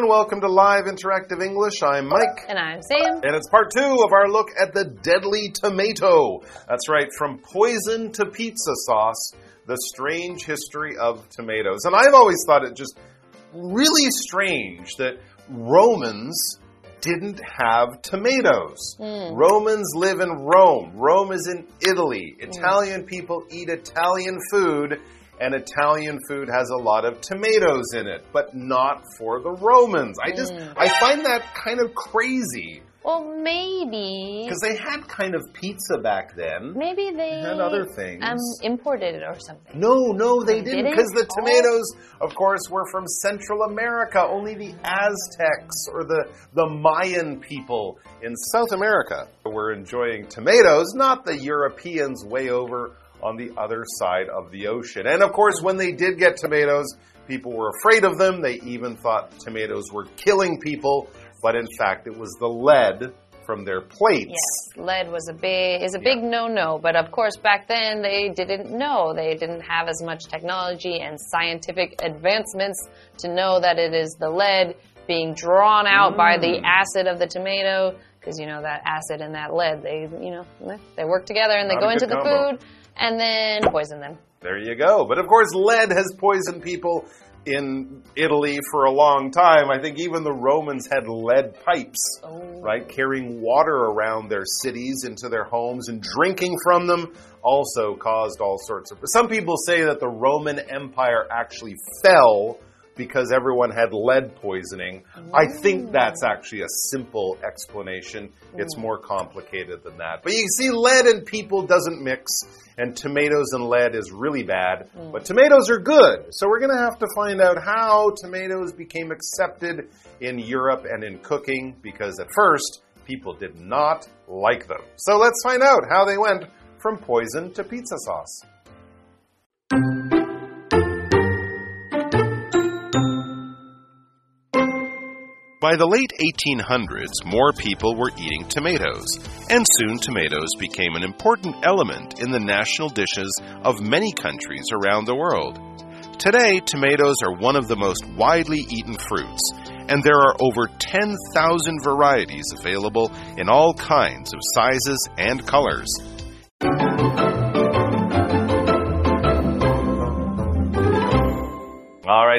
everyone. Welcome to Live Interactive English. I'm Mike. And I'm Sam. And it's part two of our look at the deadly tomato. That's right, from poison to pizza sauce, the strange history of tomatoes. And I've always thought it just really strange that Romans didn't have tomatoes. Mm. Romans live in Rome. Rome is in Italy. Italian people eat Italian food, and Italian food has a lot of tomatoes in it, but not for the Romans. I just I find that kind of crazy Well, maybe. because they had kind of pizza back then. Maybe they had other things. Um, imported it or something. No, no, they They didn't because the Oh. tomatoes, of course, were from Central America. Only the Aztecs or the, the Mayan people in South America were enjoying tomatoes, not the Europeans way over on the other side of the ocean. And of course, when they did get tomatoes, people were afraid of them. They even thought tomatoes were killing people, but in fact, it was the lead from their plates. Yes, lead was a big is a big no-no, but of course back then they didn't know. They didn't have as much technology and scientific advancements to know that it is the lead being drawn out by the Mm. acid of the tomato because you know that acid and that lead they you know they work together and they Not a go into good the combo. food and then poison them. There you go. But of course, lead has poisoned people in Italy for a long time. I think even the Romans had lead pipes, Oh. right? Carrying water around their cities into their homes and drinking from them also caused all sorts of. Some people say that the Roman Empire actually fell because everyone had lead poisoning. I think that's actually a simple explanation. It's more complicated than that. But you see, lead and people doesn't mix, and tomatoes and lead is really bad. Mm. But tomatoes are good. So we're going to have to find out how tomatoes became accepted in Europe and in cooking, because at first, people did not like them. So let's find out how they went from poison to pizza sauce. By the late 1800s, more people were eating tomatoes, and soon tomatoes became an important element in the national dishes of many countries around the world. Today, tomatoes are one of the most widely eaten fruits, and there are over 10,000 varieties available in all kinds of sizes and colors.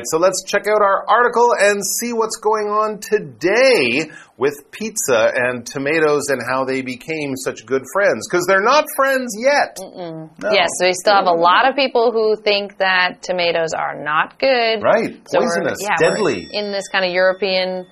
Right, so let's check out our article and see what's going on today with pizza and tomatoes and how they became such good friends. Because they're not friends yet. No. Yes, we still have a lot of people who think that tomatoes are not good. Right, So poisonous, yeah, we're deadly. In this kind of European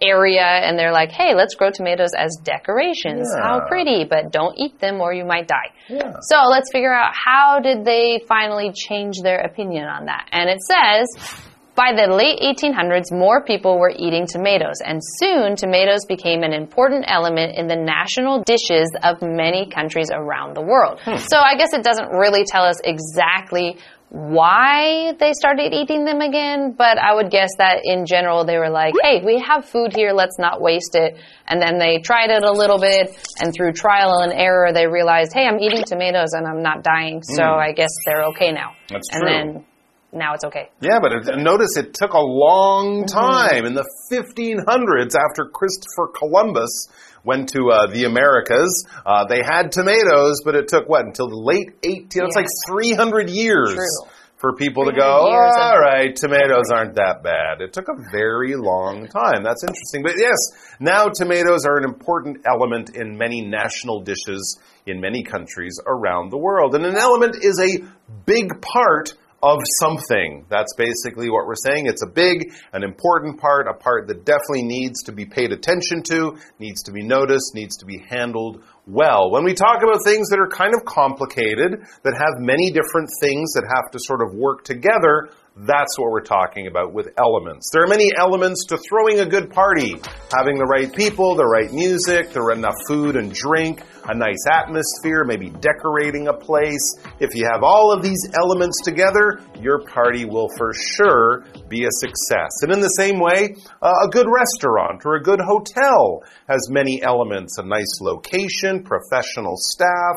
area, and they're like, hey, let's grow tomatoes as decorations. How pretty, but don't eat them or you might die. Yeah. So let's figure out how did they finally change their opinion on that. And it says, by the late 1800s, more people were eating tomatoes, and soon tomatoes became an important element in the national dishes of many countries around the world. Hmm. So I guess it doesn't really tell us exactly why they started eating them again, but I would guess that in general they were like, hey, we have food here, let's not waste it. And then they tried it a little bit, and through trial and error, they realized, hey, I'm eating tomatoes and I'm not dying, so hmm. I guess they're okay now. That's and true. then now it's okay. Yeah, but it, notice it took a long time in the 1500s after Christopher Columbus went to uh, the Americas. Uh, they had tomatoes, but it took what until the late 18? It's like 300 years. True. For people to go, all right, tomatoes aren't that bad. It took a very long time. That's interesting. But yes, now tomatoes are an important element in many national dishes in many countries around the world. And an element is a big part of something. That's basically what we're saying. It's a big, an important part, a part that definitely needs to be paid attention to, needs to be noticed, needs to be handled well. When we talk about things that are kind of complicated, that have many different things that have to sort of work together, that's what we're talking about with elements. There are many elements to throwing a good party. Having the right people, the right music, there enough food and drink, a nice atmosphere, maybe decorating a place. If you have all of these elements together, your party will for sure be a success. And in the same way, uh, a good restaurant or a good hotel has many elements, a nice location, professional staff,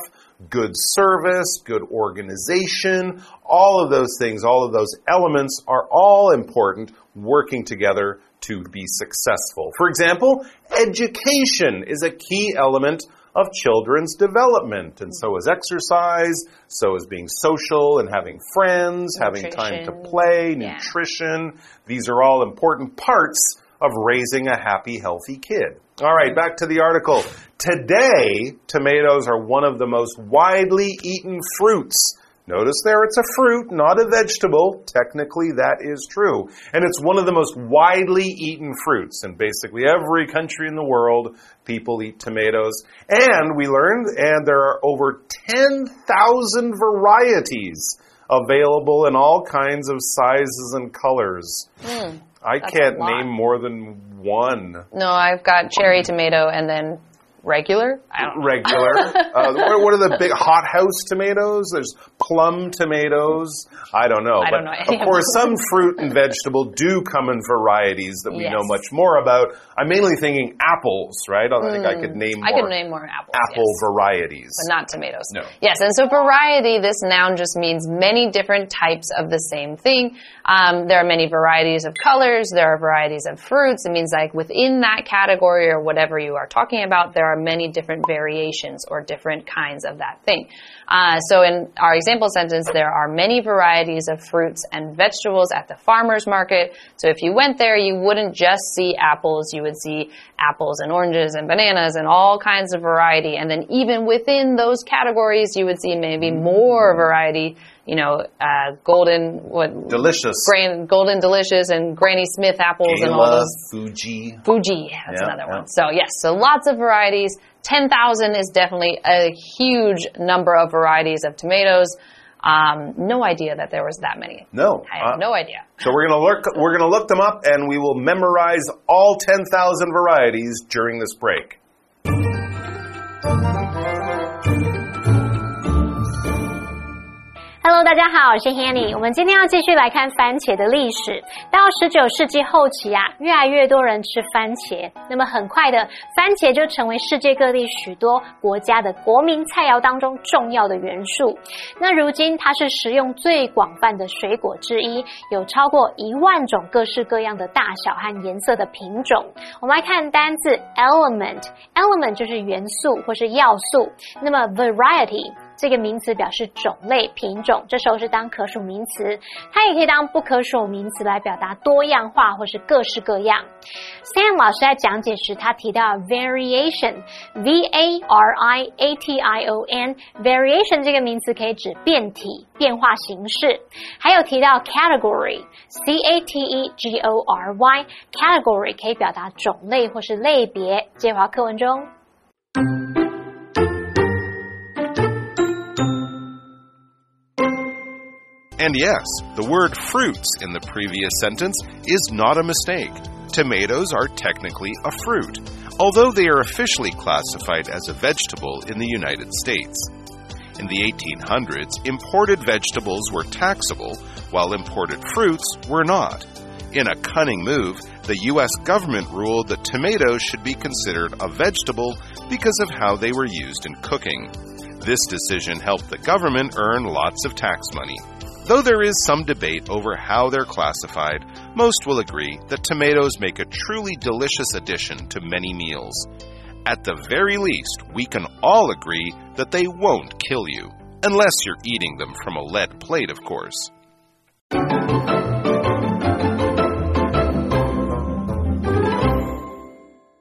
good service, good organization, all of those things, all of those elements are all important working together to be successful. For example, education is a key element of children's development, and so is exercise, so is being social and having friends, having time to play, Yeah. nutrition. These are all important parts of raising a happy, healthy kid. All right, back to the article. Today, tomatoes are one of the most widely eaten fruits. Notice there it's a fruit, not a vegetable. Technically, that is true. And it's one of the most widely eaten fruits. In basically every country in the world, people eat tomatoes. And we learned, and there are over 10,000 varieties available in all kinds of sizes and colors. Hmm. I can't name more than one No, I've got cherry tomato and then regular. Regular. uh, what, what are the big hothouse tomatoes? There's plum tomatoes. I don't know. I but don't know any of of course, some fruit and vegetable do come in varieties that we know much more about. I'm mainly thinking apples, right? I think I could name Hmm. I more could name more apples. apple yes. varieties. but not tomatoes. No. Yes, and so variety, this noun just means many different types of the same thing. Um, there are many varieties of colors, there are varieties of fruits. It means like within that category or whatever you are talking about, there are many different variations or different kinds of that thing. Uh, so in our example sentence, there are many varieties of fruits and vegetables at the farmer's market. So if you went there, you wouldn't just see apples, you would see apples and oranges and bananas and all kinds of variety. And then even within those categories, you would see maybe more variety, you know, uh, golden, what, Delicious. Gran, golden delicious and Granny Smith apples and all Gala, those Fuji. Fuji, that's Yeah, another yeah. one. So yes, so lots of varieties. 10,000 is definitely a huge number of varieties of tomatoes. Um, no idea that there was that many. No. I have Uh, no idea. So we're gonna look. We're gonna look them up, and we will memorize all ten thousand varieties during this break. Hello，大家好，我是 Hanny。我们今天要继续来看番茄的历史。到十九世纪后期啊，越来越多人吃番茄，那么很快的，番茄就成为世界各地许多国家的国民菜肴当中重要的元素。那如今它是食用最广泛的水果之一，有超过一万种各式各样的大小和颜色的品种。我们来看单字 element，element 就是元素或是要素，那么 variety。这个名词表示种类、品种，这时候是当可数名词，它也可以当不可数名词来表达多样化或是各式各样。Sam 老师在讲解时，他提到 variation，v a r i a t i o n，variation 这个名词可以指变体、变化形式，还有提到 category，c a t e g o r y，category 可以表达种类或是类别。接华课文中。And yes, the word fruits in the previous sentence is not a mistake. Tomatoes are technically a fruit, although they are officially classified as a vegetable in the United States. In the 1800s, imported vegetables were taxable, while imported fruits were not. In a cunning move, the U.S. government ruled that tomatoes should be considered a vegetable because of how they were used in cooking. This decision helped the government earn lots of tax money. Though there is some debate over how they're classified, most will agree that tomatoes make a truly delicious addition to many meals. At the very least, we can all agree that they won't kill you. Unless you're eating them from a lead plate, of course.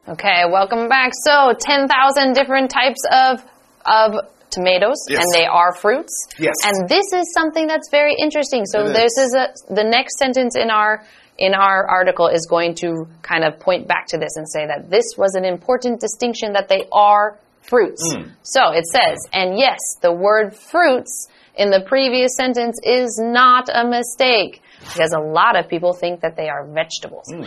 Okay, welcome back. So, 10,000 different types of of tomatoes Yes. and they are fruits. Yes. And this is something that's very interesting. So It this is. is a the next sentence in our in our article is going to kind of point back to this and say that this was an important distinction that they are fruits. Hmm. So it says, and yes, the word fruits in the previous sentence is not a mistake because a lot of people think that they are vegetables. Hmm.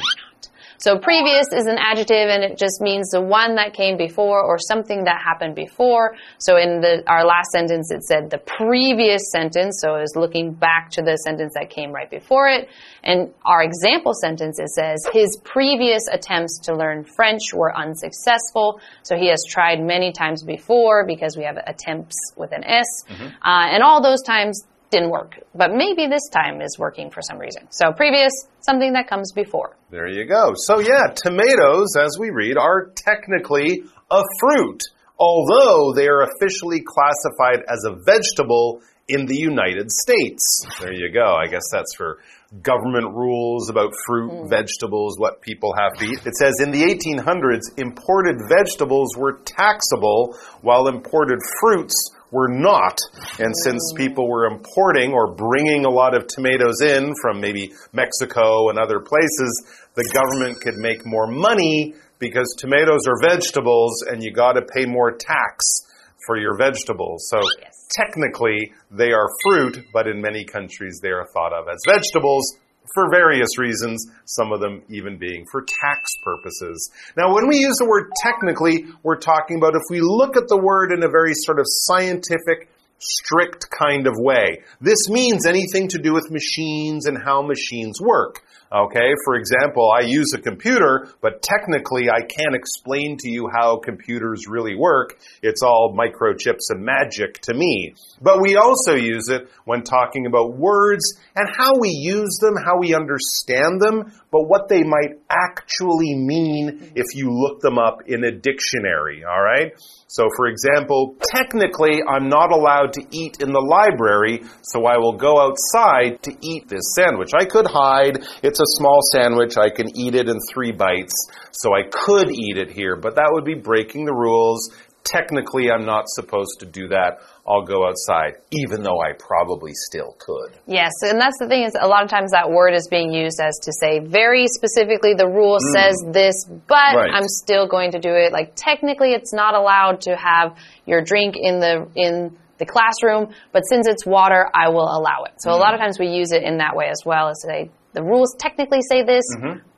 So previous is an adjective and it just means the one that came before or something that happened before. So in the, our last sentence, it said the previous sentence. So it was looking back to the sentence that came right before it. And our example sentence, it says his previous attempts to learn French were unsuccessful. So he has tried many times before because we have attempts with an S. Uh, and all those times didn't work. But maybe this time is working for some reason. So previous, something that comes before. There you go. So, yeah, tomatoes, as we read, are technically a fruit, although they are officially classified as a vegetable in the United States. There you go. I guess that's for government rules about fruit, hmm. vegetables, what people have to eat. It says in the 1800s, imported vegetables were taxable while imported fruits were not. And since people were importing or bringing a lot of tomatoes in from maybe Mexico and other places, the government could make more money because tomatoes are vegetables and you got to pay more tax for your vegetables. So Yes. technically they are fruit, but in many countries they are thought of as vegetables for various reasons, some of them even being for tax purposes. Now, when we use the word technically, we're talking about if we look at the word in a very sort of scientific, strict kind of way. This means anything to do with machines and how machines work. Okay, for example, I use a computer, but technically I can't explain to you how computers really work. It's all microchips and magic to me. But we also use it when talking about words and how we use them, how we understand them, but what they might actually mean if you look them up in a dictionary, alright? So, for example, technically, I'm not allowed to eat in the library, so I will go outside to eat this sandwich. I could hide. It's a small sandwich. I can eat it in three bites, so I could eat it here, but that would be breaking the rules. Technically, I'm not supposed to do that. I'll go outside, even though I probably still could. Yes, and that's the thing is a lot of times that word is being used as to say very specifically the rule hmm. says this, but Right. I'm still going to do it. Like technically it's not allowed to have your drink in the in the classroom, but since it's water, I will allow it. So a hmm. lot of times we use it in that way as well as say the rules technically say this,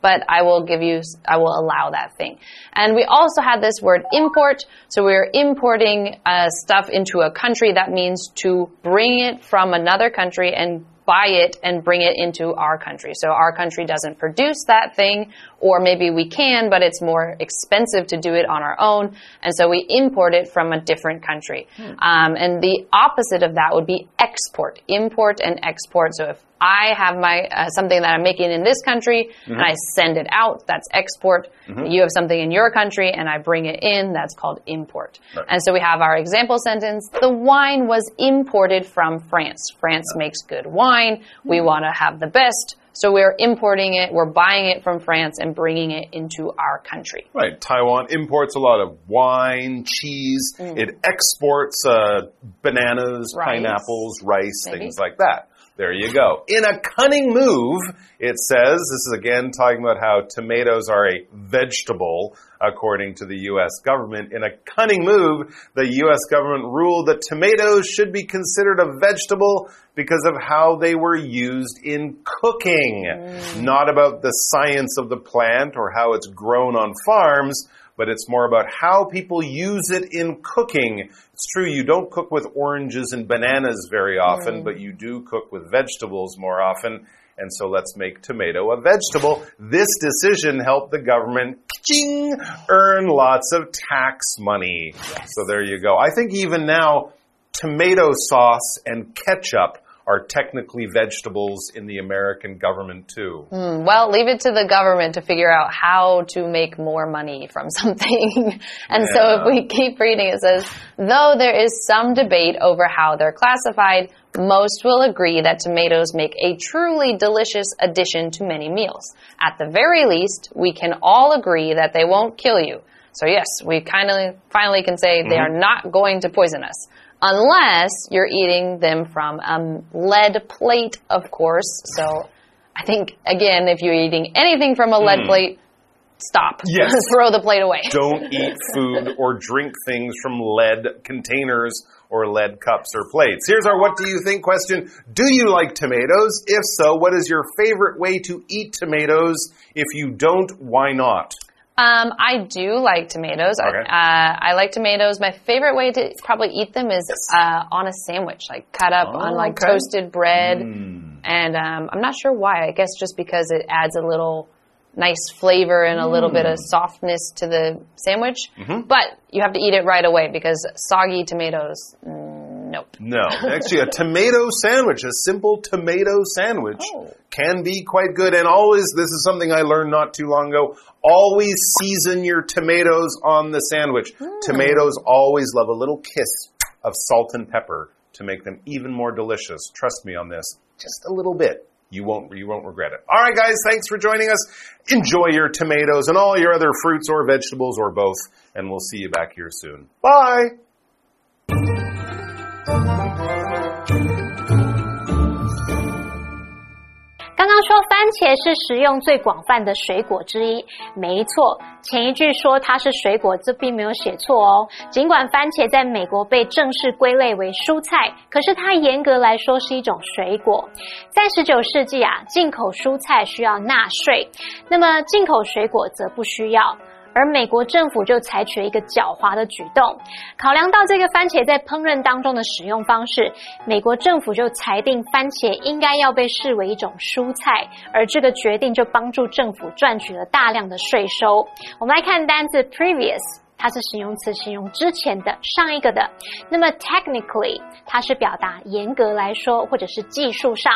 but I will give you, I will allow that thing. And we also had this word import. So we're importing uh, stuff into a country. That means to bring it from another country and buy it and bring it into our country. So our country doesn't produce that thing, or maybe we can, but it's more expensive to do it on our own. And so we import it from a different country. Um, and the opposite of that would be export, import and export. So if I have my uh, something that I'm making in this country and I send it out, that's export. You have something in your country and I bring it in, that's called import. And so we have our example sentence, the wine was imported from France. France makes good wine. We want to have the best. So we're importing it, we're buying it from France and bringing it into our country. Right. Taiwan imports a lot of wine, cheese. It exports uh, bananas, Rice. pineapples, rice, Maybe. things like that. There you go. In a cunning move, it says, this is again talking about how tomatoes are a vegetable, according to the U.S. government. In a cunning move, the U.S. government ruled that tomatoes should be considered a vegetable because of how they were used in cooking. Mm. Not about the science of the plant or how it's grown on farms, but it's more about how people use it in cooking. It's true, you don't cook with oranges and bananas very often, mm. but you do cook with vegetables more often. And so let's make tomato a vegetable. This decision helped the government ching, earn lots of tax money. So there you go. I think even now, tomato sauce and ketchup are technically vegetables in the American government too. Hmm, well, leave it to the government to figure out how to make more money from something. and so if we keep reading, it says, though there is some debate over how they're classified, most will agree that tomatoes make a truly delicious addition to many meals. At the very least, we can all agree that they won't kill you. So yes, we kind of finally can say they mm-hmm. are not going to poison us. Unless you're eating them from a lead plate, of course. So I think, again, if you're eating anything from a lead hmm. plate, stop. Yes. Throw the plate away. Don't eat food or drink things from lead containers or lead cups or plates. Here's our what do you think question. Do you like tomatoes? If so, what is your favorite way to eat tomatoes? If you don't, why not? Um, I do like tomatoes. Okay. I, uh, I like tomatoes. My favorite way to probably eat them is uh, on a sandwich, like cut up on like okay. toasted bread. And um, I'm not sure why. I guess just because it adds a little nice flavor and a little bit of softness to the sandwich. But you have to eat it right away because soggy tomatoes, mm, nope. No, actually, a tomato sandwich, a simple tomato sandwich, Oh. can be quite good. And always, this is something I learned not too long ago. Always season your tomatoes on the sandwich. Hmm. Tomatoes always love a little kiss of salt and pepper to make them even more delicious. Trust me on this, just a little bit. You won't, you won't regret it. All right, guys, thanks for joining us. Enjoy your tomatoes and all your other fruits or vegetables or both, and we'll see you back here soon. Bye. 茄是食用最广泛的水果之一，没错。前一句说它是水果，这并没有写错哦。尽管番茄在美国被正式归类为蔬菜，可是它严格来说是一种水果。在十九世纪啊，进口蔬菜需要纳税，那么进口水果则不需要。而美国政府就采取了一个狡猾的举动，考量到这个番茄在烹饪当中的使用方式，美国政府就裁定番茄应该要被视为一种蔬菜，而这个决定就帮助政府赚取了大量的税收。我们来看单字 previous。它是形容词，形容之前的、上一个的。那么 technically，它是表达严格来说，或者是技术上。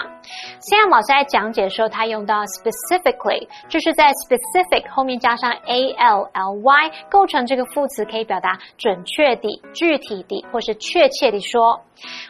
现在老师在讲解的时候，他用到 specifically，就是在 specific 后面加上 a l l y，构成这个副词，可以表达准确地、具体地，或是确切地说。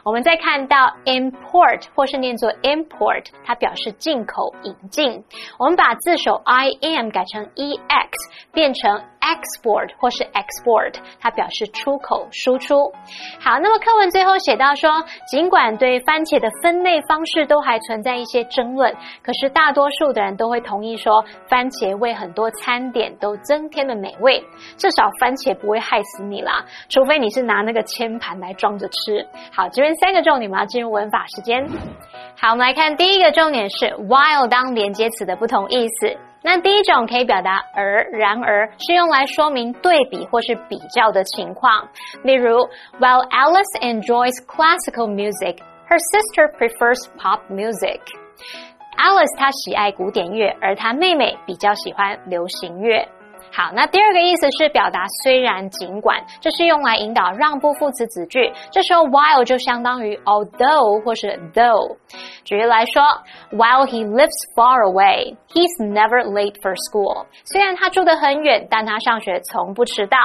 我们再看到 import 或是念作 import，它表示进口、引进。我们把字首 i m 改成 e x，变成 export 或是 export export，它表示出口、输出。好，那么课文最后写到说，尽管对番茄的分类方式都还存在一些争论，可是大多数的人都会同意说，番茄为很多餐点都增添了美味。至少番茄不会害死你啦，除非你是拿那个铅盘来装着吃。好，这边三个重点，我们要进入文法时间。好，我们来看第一个重点是 while 当连接词的不同意思。那第一种可以表达而、然而，是用来说明对比或是比较的情况。例如，While Alice enjoys classical music, her sister prefers pop music. Alice 她喜爱古典乐，而她妹妹比较喜欢流行乐。好，那第二个意思是表达虽然、尽管，这是用来引导让步副词子句。这时候 while 就相当于 although 或是 though。举例来说，While he lives far away, he's never late for school。虽然他住得很远，但他上学从不迟到。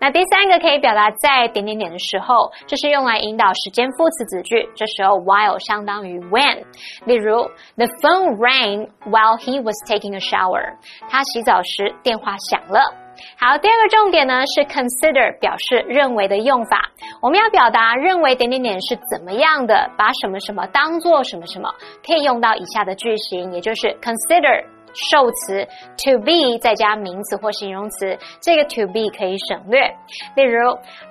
那第三个可以表达在点点点的时候，这是用来引导时间副词子句。这时候 while 相当于 when。例如，The phone rang while he was taking a shower。他洗澡时电话响了。好，第二个重点呢是 consider 表示认为的用法。我们要表达认为点点点是怎么样的，把什么什么当做什么什么，可以用到以下的句型，也就是 consider。受词 to be 再加名词或形容词，这个 to be 可以省略。例如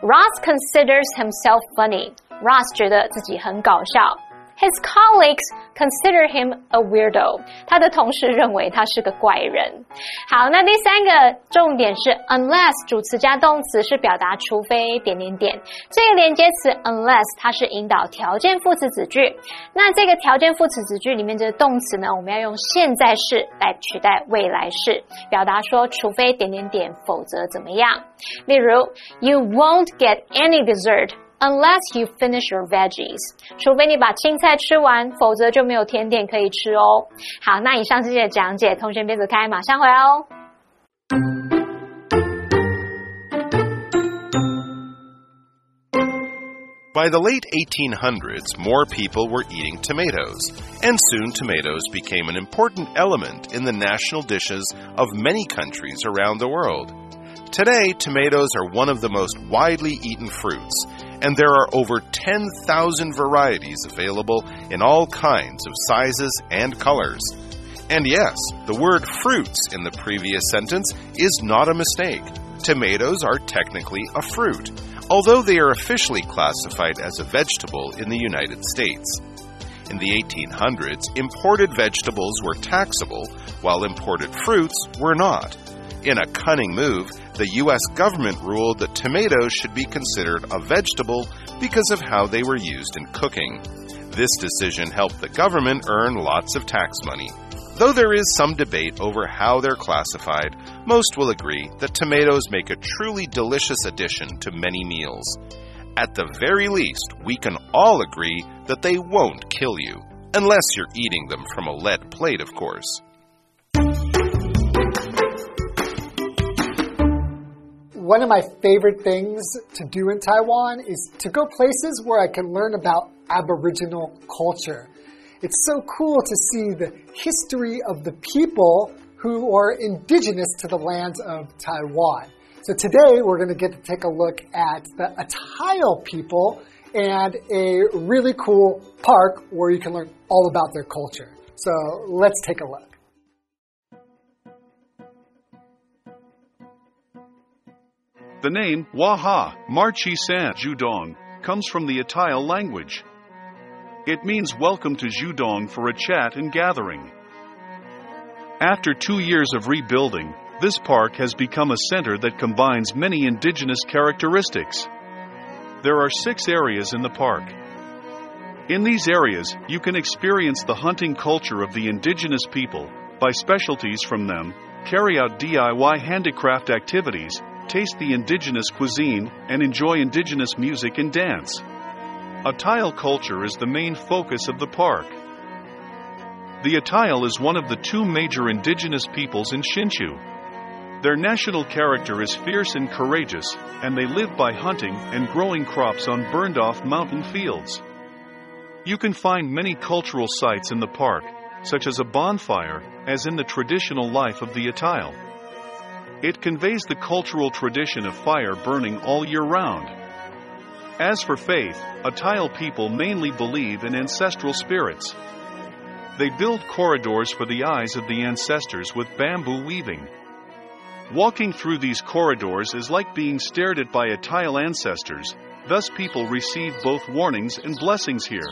，Ross considers himself funny。Ross 觉得自己很搞笑。His colleagues consider him a weirdo。他的同事认为他是个怪人。好，那第三个重点是 unless 主词加动词是表达除非点点点。这个连接词 unless 它是引导条件副词子句。那这个条件副词子句里面这个动词呢，我们要用现在式来取代未来式，表达说除非点点点，否则怎么样。例如，You won't get any dessert。Unless you finish your veggies，除非你把青菜吃完，否则就没有甜点可以吃哦。好，那以上这些讲解，同学别走开，马上回来哦。 By the late 1800s, more people were eating tomatoes, and soon tomatoes became an important element in the national dishes of many countries around the world. Today, tomatoes are one of the most widely eaten fruits, and there are over 10,000 varieties available in all kinds of sizes and colors. And yes, the word fruits in the previous sentence is not a mistake. Tomatoes are technically a fruit, although they are officially classified as a vegetable in the United States. In the 1800s, imported vegetables were taxable, while imported fruits were not. In a cunning move, the U.S. government ruled that tomatoes should be considered a vegetable because of how they were used in cooking. This decision helped the government earn lots of tax money. Though there is some debate over how they're classified, most will agree that tomatoes make a truly delicious addition to many meals. At the very least, we can all agree that they won't kill you. Unless you're eating them from a lead plate, of course. One of my favorite things to do in Taiwan is to go places where I can learn about Aboriginal culture. It's so cool to see the history of the people who are indigenous to the lands of Taiwan. So today we're going to get to take a look at the Atayal people and a really cool park where you can learn all about their culture. So let's take a look. The name Waha Marchi San Judong comes from the Atayal language. It means welcome to Judong for a chat and gathering. After two years of rebuilding, this park has become a center that combines many indigenous characteristics. There are six areas in the park. In these areas, you can experience the hunting culture of the indigenous people, buy specialties from them, carry out DIY handicraft activities, taste the indigenous cuisine, and enjoy indigenous music and dance. Atayal culture is the main focus of the park. The Atayal is one of the two major indigenous peoples in Hsinchu. Their national character is fierce and courageous, and they live by hunting and growing crops on burned off mountain fields. You can find many cultural sites in the park, such as a bonfire, as in the traditional life of the Atayal. It conveys the cultural tradition of fire burning all year round. As for faith, Atayal people mainly believe in ancestral spirits. They build corridors for the eyes of the ancestors with bamboo weaving. Walking through these corridors is like being stared at by Atayal ancestors, thus, people receive both warnings and blessings here.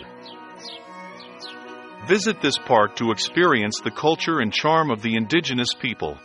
Visit this park to experience the culture and charm of the indigenous people.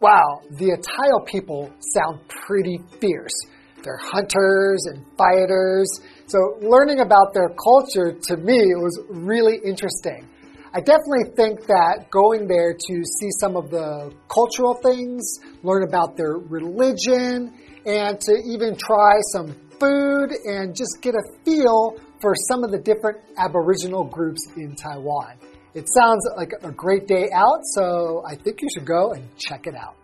Wow, the Atayal people sound pretty fierce. They're hunters and fighters. So, learning about their culture to me was really interesting. I definitely think that going there to see some of the cultural things, learn about their religion, and to even try some food and just get a feel for some of the different Aboriginal groups in Taiwan. It sounds like a great day out, so I think you should go and check it out.